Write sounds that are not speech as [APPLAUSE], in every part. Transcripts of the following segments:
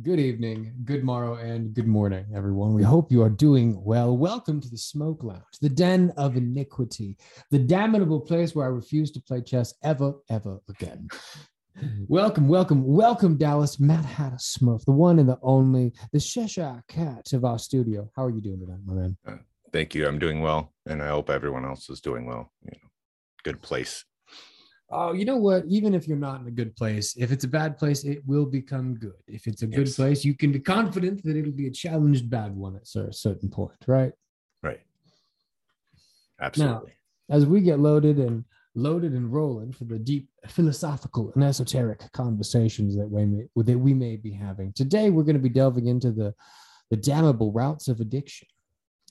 Good evening, good morrow, and good morning, everyone. We hope you are doing well. Welcome to the Smoke Lounge, the den of iniquity, the damnable place where I refuse to play chess ever, ever again. Welcome, welcome, welcome, Dallas. Matt Hatter Smurf, the one and the only, the Cheshire Cat of our studio. How are you doing tonight, my man? Uh, thank you. I'm doing well, and I hope everyone else is doing well. You know, good place oh, you know what? Even if you're not in a good place, if it's a bad place, it will become good. If it's a good yes. place, you can be confident that it'll be a challenged bad one at a certain point, right? Right. Absolutely. Now, as we get loaded and loaded and rolling for the deep philosophical and esoteric conversations that we may, that we may be having today, we're going to be delving into the the damnable routes of addiction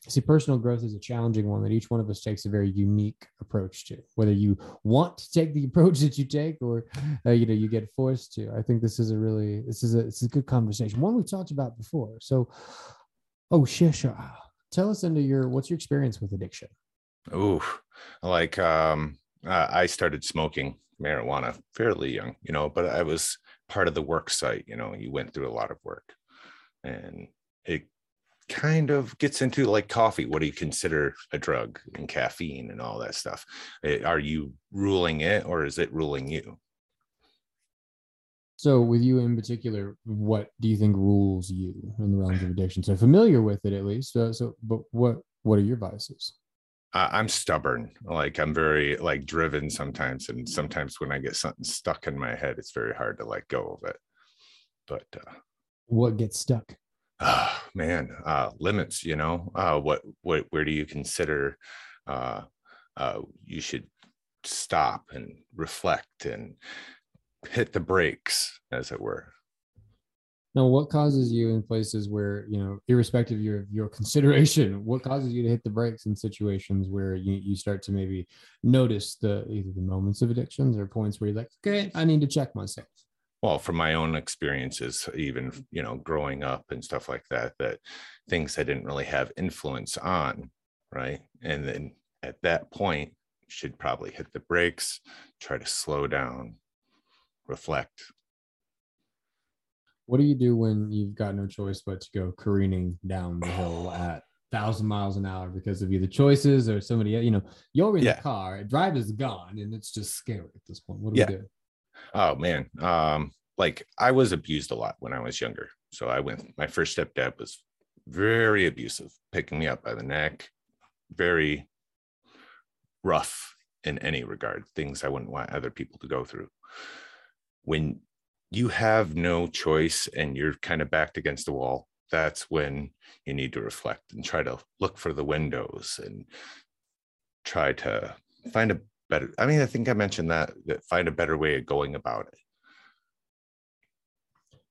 see personal growth is a challenging one that each one of us takes a very unique approach to whether you want to take the [LAUGHS] approach that you take or uh, you know you get forced to. I think this is a really this is a it's a good conversation one we've talked about before. So oh shisha tell us into your what's your experience with addiction? Oh like um i started smoking marijuana fairly young you know but i was part of the work site you know you went through a lot of work. And it kind of gets into like coffee. What do you consider a drug and caffeine and all that stuff? Eh, are you ruling it or is it ruling you? So, with you in particular, what do you think rules you in the realms of addiction? So, familiar with it at least. Uh, so, but what what are your vices? Uh, I'm stubborn. Like I'm very like driven sometimes, and sometimes when I get something stuck in my head, it's very hard to let go of it. But uh, what gets stuck? Oh, man uh, limits you know uh, what what where do you consider uh, uh, you should stop and reflect and hit the brakes as it were. Now what causes you in places where you know irrespective of your your [LAUGHS] consideration what causes you to hit the brakes in situations where you, you start to maybe notice the either the moments of addictions or points where you're like okay i need to check myself well from my own experiences even you know growing up and stuff like that that things i didn't really have influence on right and then at that point should probably hit the brakes try to slow down reflect what do you do when you've got no choice but to go careening down the hill [SIGHS] at thousand miles an hour because of either choices or somebody you know you're in yeah. the car driver's gone and it's just scary at this point what do yeah. we do Oh man. Um, like I was abused a lot when I was younger. So I went, my first stepdad was very abusive, picking me up by the neck, very rough in any regard, things I wouldn't want other people to go through. When you have no choice and you're kind of backed against the wall, that's when you need to reflect and try to look for the windows and try to find a better i mean i think i mentioned that that find a better way of going about it.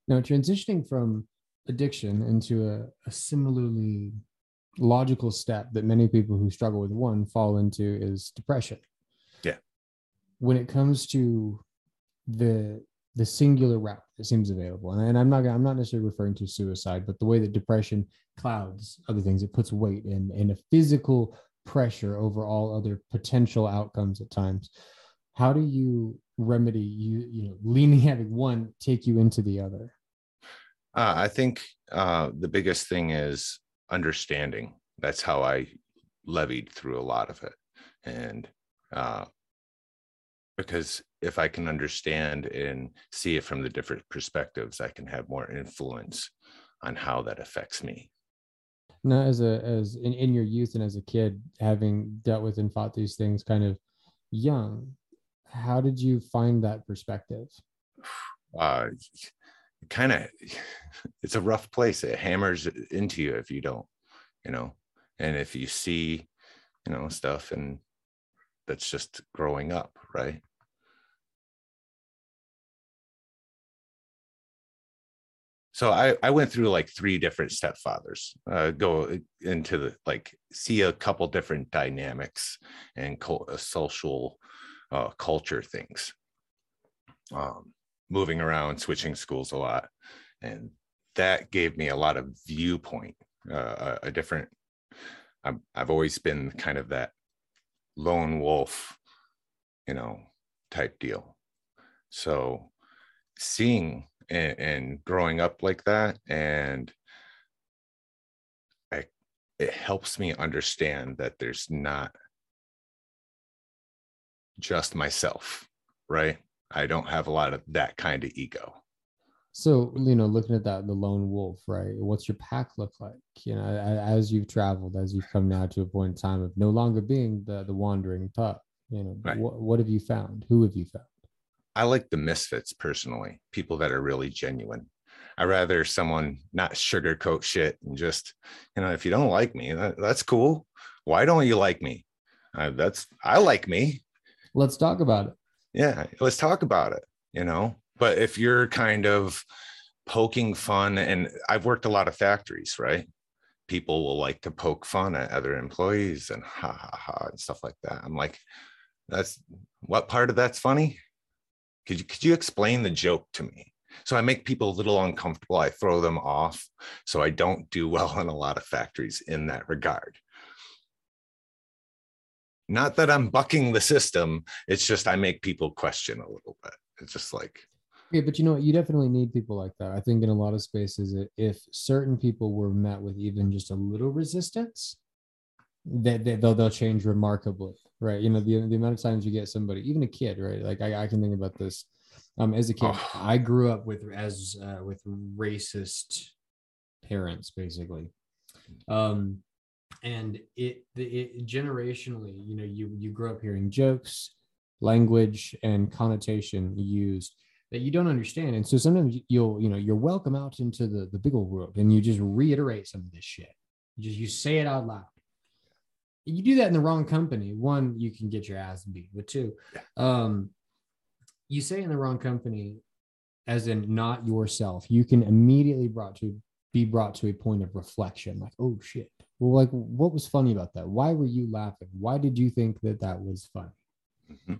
Now transitioning from addiction into a, a similarly logical step that many people who struggle with one fall into is depression. Yeah. When it comes to the the singular route that seems available and, and i'm not i'm not necessarily referring to suicide but the way that depression clouds other things it puts weight in in a physical pressure over all other potential outcomes at times. How do you remedy you you know leaning having one take you into the other? Uh, i think uh, the biggest thing is understanding. That's how i levied through a lot of it. And uh, because if i can understand and see it from the different perspectives i can have more influence on how that affects me now as a as in, in your youth and as a kid having dealt with and fought these things kind of young how did you find that perspective? Uh kind of it's a rough place. It hammers into you if you don't you know and if you see you know stuff and that's just growing up right so I, I went through like three different stepfathers uh, go into the like see a couple different dynamics and co- uh, social uh, culture things. Um, moving around switching schools a lot and that gave me a lot of viewpoint uh, a, a different I've, I've always been kind of that lone wolf you know type deal. So seeing and, and growing up like that and I, it helps me understand that there's not just myself right? I don't have a lot of that kind of ego. So you know looking at that the lone wolf right? What's your pack look like? You know as you've traveled as you've come now to a point in time of no longer being the the wandering pup you know right. what, what have you found? Who have you found i like the misfits personally people that are really genuine i rather someone not sugarcoat shit and just you know if you don't like me that, that's cool why don't you like me uh, that's i like me let's talk about it yeah let's talk about it you know but if you're kind of poking fun, and I've worked a lot of factories, right? People will like to poke fun at other employees and ha ha ha and stuff like that. I'm like, that's what part of that's funny? Could you could you explain the joke to me? So I make people a little uncomfortable. I throw them off. So I don't do well [LAUGHS] in a lot of factories in that regard. Not that I'm bucking the system. It's just I make people question a little bit. It's just like, yeah, but you know what? You definitely need people like that. I think in a lot of spaces, if certain people were met with even just a little resistance, that they, they'll they'll change remarkably, right? You know, the the amount of times you get somebody, even a kid, right? Like I, I can think about this. Um, as a kid, oh. I grew up with as uh, with racist parents, basically. Um, and it, it generationally, you know, you you grow up hearing jokes, language, and connotation used that you don't understand. And so sometimes you'll, you know, you're welcome out into the, the big old world and you just reiterate some of this shit. You just you say it out loud. You do that in the wrong company. One, you can get your ass beat. But two, um, you say in the wrong company, as in not yourself, you can immediately brought to be brought to a point of reflection, like, oh shit. Well, like, what was funny about that? Why were you laughing? Why did you think that that was funny? Mm-hmm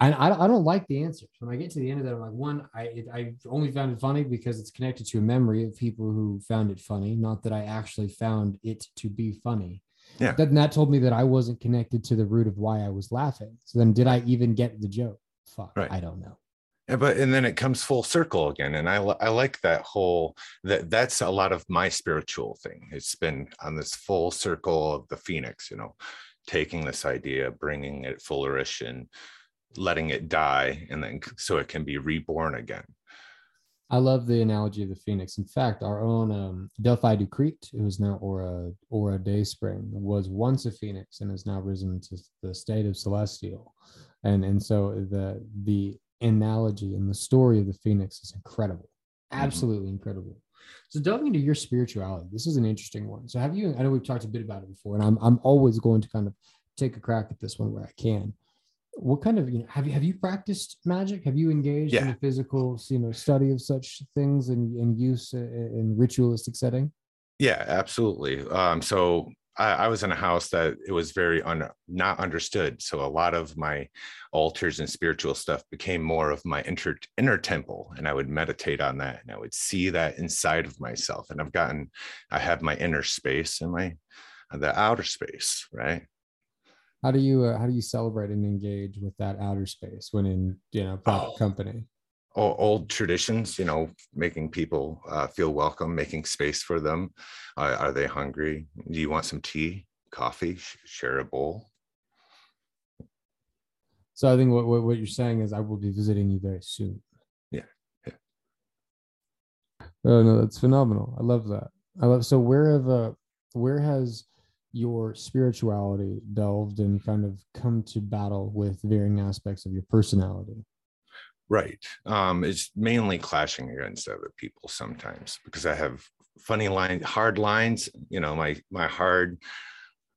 and I, I don't like the answers. When I get to the end of that, I'm like, one, I it, I only found it funny because it's connected to a memory of people who found it funny, not that I actually found it to be funny. Yeah. Then that told me that I wasn't connected to the root of why I was laughing. So then, did I even get the joke? Fuck, right. I don't know. Yeah, but and then it comes full circle again, and I I like that whole that that's a lot of my spiritual thing. It's been on this full circle of the phoenix, you know, taking this idea, bringing it flourish, and letting it die and then so it can be reborn again i love the analogy of the phoenix. In fact our own um, delphi ducrete who is now aura aura dayspring was once a phoenix and has now risen to the state of celestial. And and so the the analogy and the story of the phoenix is incredible. Mm-hmm. absolutely incredible. So delving into your spirituality this is an interesting one. So have you i know we've talked a bit about it before and i'm, I'm always going to kind of take a crack at this one where i can what kind of you know have you have you practiced magic? Have you engaged yeah. in a physical you know study of such things and, and use in ritualistic setting? Yeah absolutely. Um so I, I, was in a house that it was very un, not understood. So a lot of my altars and spiritual stuff became more of my inter, inner temple and i would meditate on that and i would see that inside of myself and i've gotten i have my inner space and my the outer space right how do you uh, how do you celebrate and engage with that outer space when in you know oh, company? Old traditions you know making people uh, feel welcome making space for them. Uh, are they hungry? Do you want some tea coffee? Share a bowl? So i think what, what, what you're saying is i will be visiting you very soon. Yeah yeah. Oh no that's phenomenal. I love that. I love so where have uh where has your spirituality delved and kind of come to battle with varying aspects of your personality? Right. Um it's mainly clashing against other people sometimes because i have funny lines hard lines you know my my hard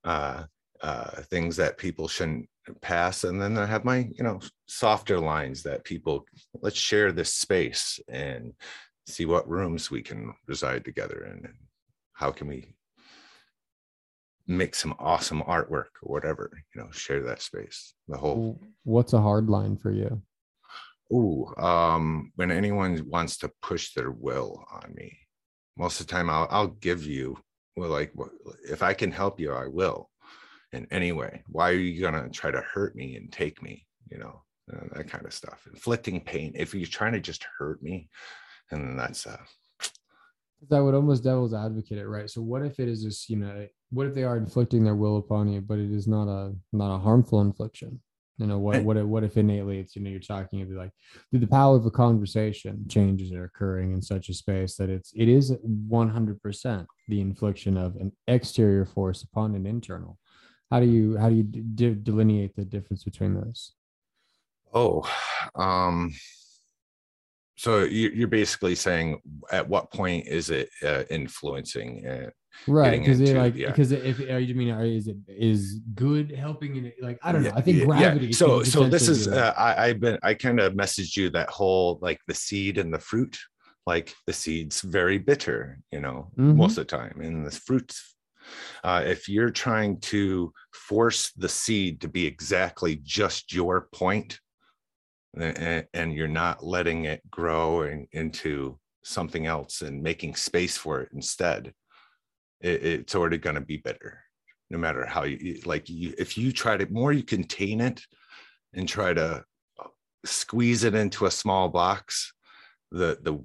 uh uh things that people shouldn't pass. And then i have my you know softer lines that people let's share this space and see what rooms we can reside together in and how can we make some awesome artwork or whatever you know share that space the whole what's a hard line for you? Oh um when anyone wants to push their will on me most of the time i'll, I'll give you well like if i can help you i will. In any way why are you gonna try to hurt me and take me you know uh, that kind of stuff inflicting pain. If you're trying to just hurt me and that's uh that would almost devil's advocate it, right? So what if it is just, you know, what if they are inflicting their will upon you, but it is not a not a harmful infliction? You know, what what if, what if innately it's you know you're talking about like through the power of a conversation, changes are occurring in such a space that it's it is 100 percent the infliction of an exterior force upon an internal. How do you how do you de- delineate the difference between those? Oh, um, so you're basically saying at what point is it uh, influencing uh, right because like because yeah. if are you mean is it is good helping in it like i don't know i think gravity yeah. so so this is uh, I, i've been i kind of messaged you that whole like the seed and the fruit like the seed's very bitter you know mm-hmm. most of the time and the fruits uh, if you're trying to force the seed to be exactly just your point and, and you're not letting it grow in, into something else and making space for it instead it, it's already going to be bitter no matter how you like you if you try to more you contain it and try to squeeze it into a small box the the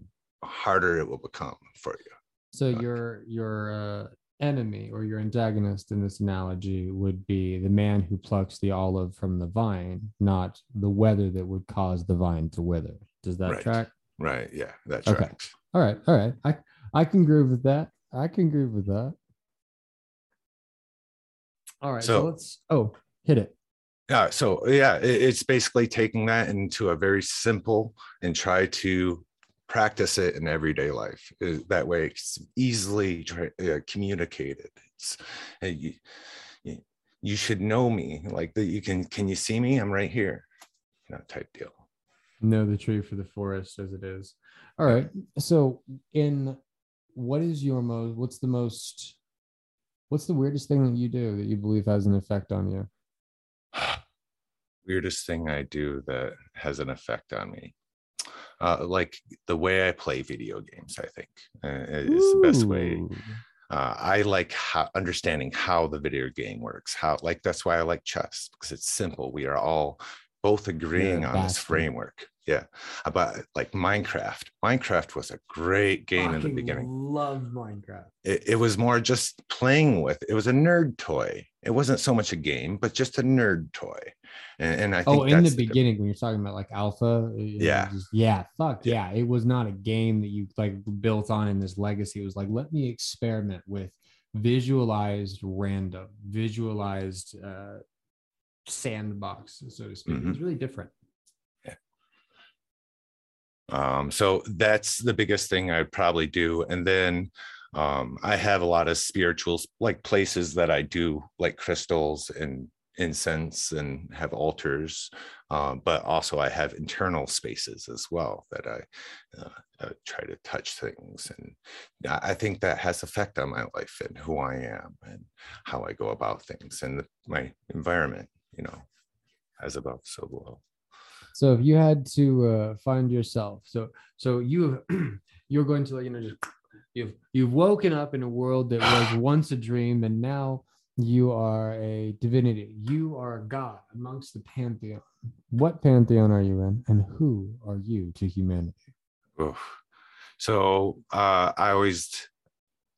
harder it will become for you. So your your uh, enemy or your antagonist in this analogy would be the man who plucks the olive from the vine not the weather that would cause the vine to wither does that right. track right yeah that tracks okay. all right all right i i can agree with that I can agree with that. All right. So, so let's oh hit it. Yeah. So yeah, it, it's basically taking that into a very simple and try to practice it in everyday life. Uh, that way, it's easily try, uh, communicated. It's uh, you, you should know me. Like that, you can. Can you see me? I'm right here. You know, type deal. Know the tree for the forest as it is. All right. So in what is your most what's the most what's the weirdest thing that you do that you believe has an effect on you [SIGHS] weirdest thing i do that has an effect on me uh, like the way i play video games i think uh, is Ooh. the best way uh, i like how, understanding how the video game works how like that's why i like chess because it's simple we are all both agreeing yeah, on this framework. Yeah about like minecraft. Minecraft was a great game in the beginning. love minecraft. It, it, was more just playing with it was a nerd toy. It wasn't so much a game but just a nerd toy. And, and i think oh in the beginning the, when you're talking about like alpha yeah. just, yeah fuck yeah. yeah. It was not a game that you like built on in this legacy. It was like let me experiment with visualized random visualized uh sandbox so to speak mm-hmm. it's really different um, so that's the biggest thing I'd probably do. And then um, I have a lot of spirituals, like places that I do, like crystals and incense and have altars. Um, but also, I have internal spaces as well that I uh, uh, try to touch things. And I think that has effect on my life and who I am and how I go about things and the, my environment, you know, as above, so below. So if you had to uh, find yourself, so so you [CLEARS THROAT] you're going to you know just you've you've woken up in a world that was [SIGHS] once a dream and now you are a divinity. You are a god amongst the pantheon. What pantheon are you in, and who are you to humanity? Oof. So uh, I always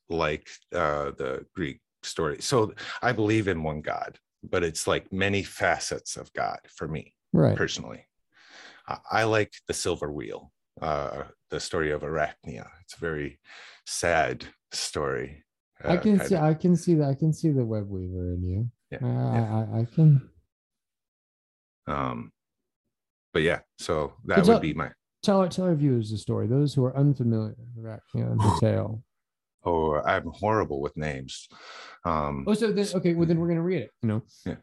like uh, the Greek story. So I believe in one God, but it's like many facets of God for me, right? Personally, I like the Silver Wheel, uh, the story of Arachnia. It's a very sad story. Uh, I can see. Of. I can see that. I can see the web weaver in you. Yeah, I, yeah. I, I, can. Um, but yeah, so that would be my tell our tell our viewers the story. Those who are unfamiliar with Arachnia and the [SIGHS] tale. Oh, I'm horrible with names. Um, oh, so then okay. Well, then we're gonna read it. You know. Yeah.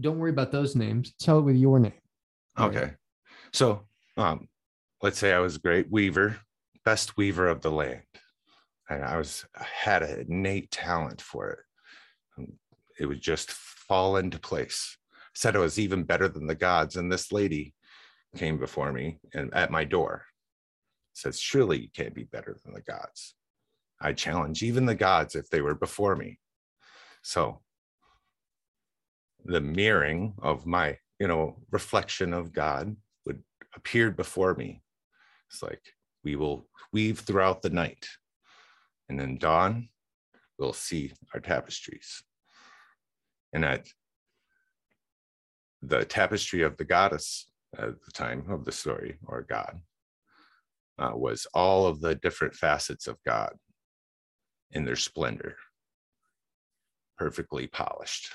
Don't worry about those names. Tell it with your name. Okay. Right? So um, let's say I was a great weaver, best weaver of the land. And I was had an innate talent for it. It would just fall into place. said I was even better than the gods. And this lady came before me and at my door says, Surely you can't be better than the gods. I challenge even the gods if they were before me. So the mirroring of my, you know, reflection of God would appeared before me. It's like, we will weave throughout the night. And then dawn, we'll see our tapestries. And at the tapestry of the goddess at the time of the story, or God, uh, was all of the different facets of God in their splendor, perfectly polished.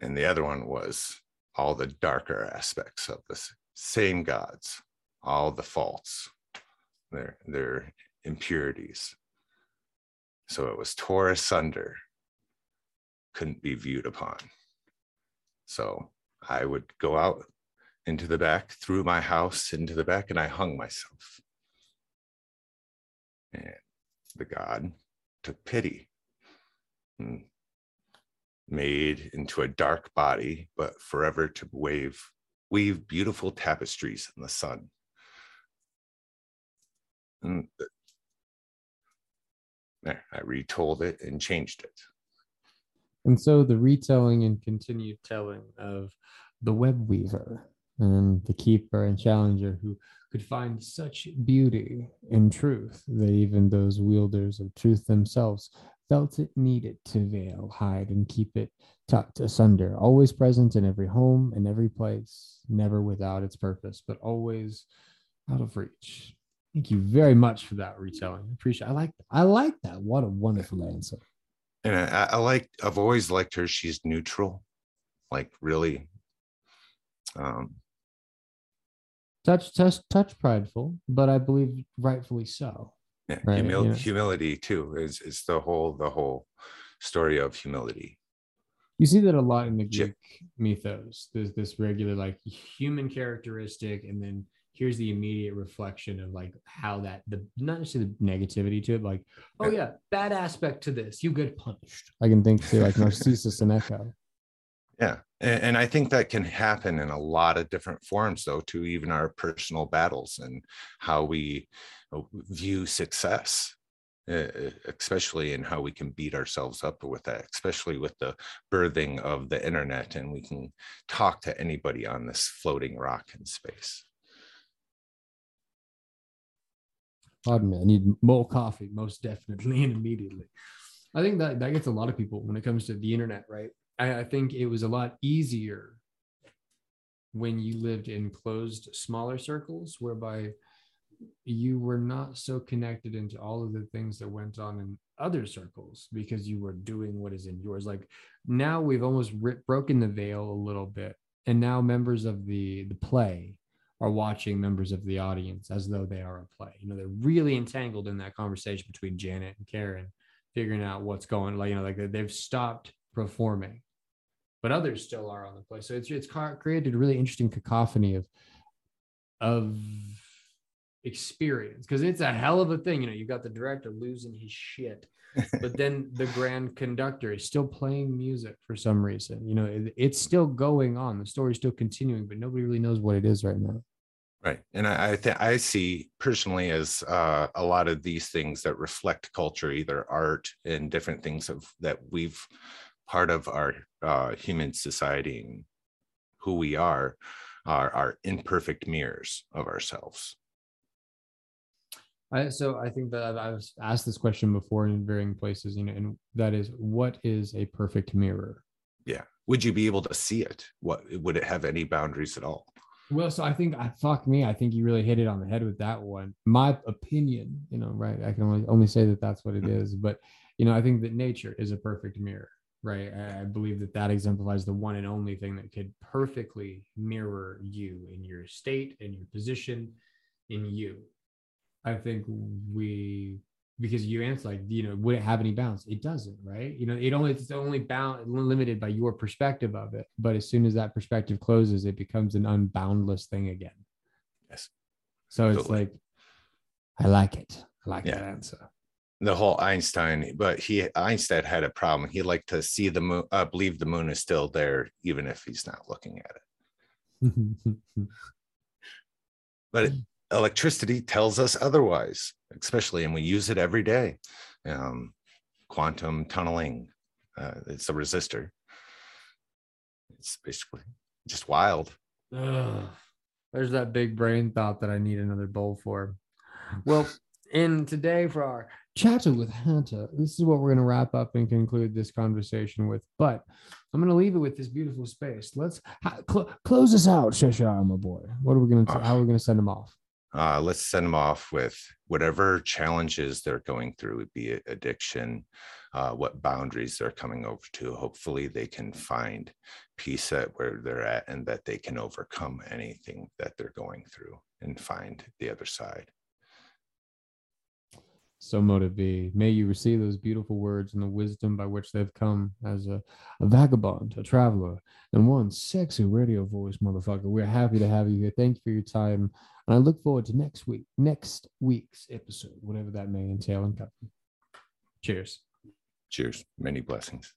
And the other one was all the darker aspects of the same gods, all the faults, their, their impurities. So it was tore asunder, couldn't be viewed upon. So I would go out into the back, through my house into the back, and I hung myself. And the god took pity and made into a dark body, but forever to wave, weave beautiful tapestries in the sun. And there, I retold it and changed it. And so the retelling and continued telling of the web weaver and the keeper and challenger who could find such beauty in truth that even those wielders of truth themselves felt it needed to veil, hide, and keep it tucked asunder, always present in every home and every place, never without its purpose, but always out of reach. Thank you very much for that retelling. I appreciate. I like. I like that. What a wonderful answer. And I, I like. I've always liked her. She's neutral, like really. Um, touch, touch, touch prideful, but I believe rightfully so. Yeah, right, humil- yeah. humility too is is the whole the whole story of humility. You see that a lot in the Greek mythos. There's this regular like human characteristic, and then here's the immediate reflection of like how that the not necessarily the negativity to it, like oh yeah, bad aspect to this, you get punished. I can think to like Narcissus and Echo. Yeah. And, and, I think that can happen in a lot of different forms, though, to even our personal battles and how we uh, view success, especially in how we can beat ourselves up with that, especially with the birthing of the internet. And we can talk to anybody on this floating rock in space. Pardon me, I need more coffee, most definitely and [LAUGHS] immediately. I think that that gets a lot of people when it comes to the internet, right? I, I think it was a lot easier when you lived in closed, smaller circles, whereby you were not so connected into all of the things that went on in other circles because you were doing what is in yours. Like now we've almost broken the veil a little bit, and now members of the the play are watching members of the audience as though they are a play. You know, they're really entangled in that conversation between Janet and Karen, figuring out what's going. Like you know, like they've stopped performing but others still are on the play. So it's it's created a really interesting cacophony of of experience because it's a hell of a thing. You know, you got the director losing his shit, [LAUGHS] but then the grand conductor is still playing music for some reason. You know, it, it's still going on. The story's still continuing, but nobody really knows what it is right now. Right, and I I, th- I see personally as uh, a lot of these things that reflect culture, either art and different things of that we've part of our uh, human society and who we are are, are imperfect mirrors of ourselves. I, so I think that I've, I've asked this question before in varying places, you know, and that is, what is a perfect mirror? Yeah. Would you be able to see it? What would it have any boundaries at all? Well, so I think I fuck me. I think you really hit it on the head with that one. My opinion, you know, right? I can only only say that that's what it mm-hmm. is, but you know, I think that nature is a perfect mirror right? I believe that that exemplifies the one and only thing that could perfectly mirror you in your state and your position in you. I think we because you answer like you know would it have any bounds? It doesn't right? You know it only it's only bound limited by your perspective of it but as soon as that perspective closes it becomes an unboundless thing again. Yes. So it's like i like it. I like yeah. that answer the whole Einstein, but he Einstein had a problem. He liked to see the moon, uh, believe the moon is still there, even if he's not looking at it. [LAUGHS] but electricity tells us otherwise, especially, and we use it every day. Um, quantum tunneling, uh, it's a resistor. It's basically just wild. Ugh. There's that big brain thought that I need another bowl for. Well, and today for our chatter with Hanta, this is what we're going to wrap up and conclude this conversation with. But I'm going to leave it with this beautiful space. Let's cl- close us out, Cheshire, my boy. What are we going to? How are we going to send them off? Uh, let's send them off with whatever challenges they're going through, be it addiction, uh, what boundaries they're coming over to. Hopefully, they can find peace at where they're at and that they can overcome anything that they're going through and find the other side. So mote it be. May you receive those beautiful words and the wisdom by which they've come as a, a vagabond, a traveler, and one sexy radio voice, motherfucker. We're happy to have you here. Thank you for your time. And I look forward to next week, next week's episode, whatever that may entail and cover. Cheers. Cheers. Many blessings.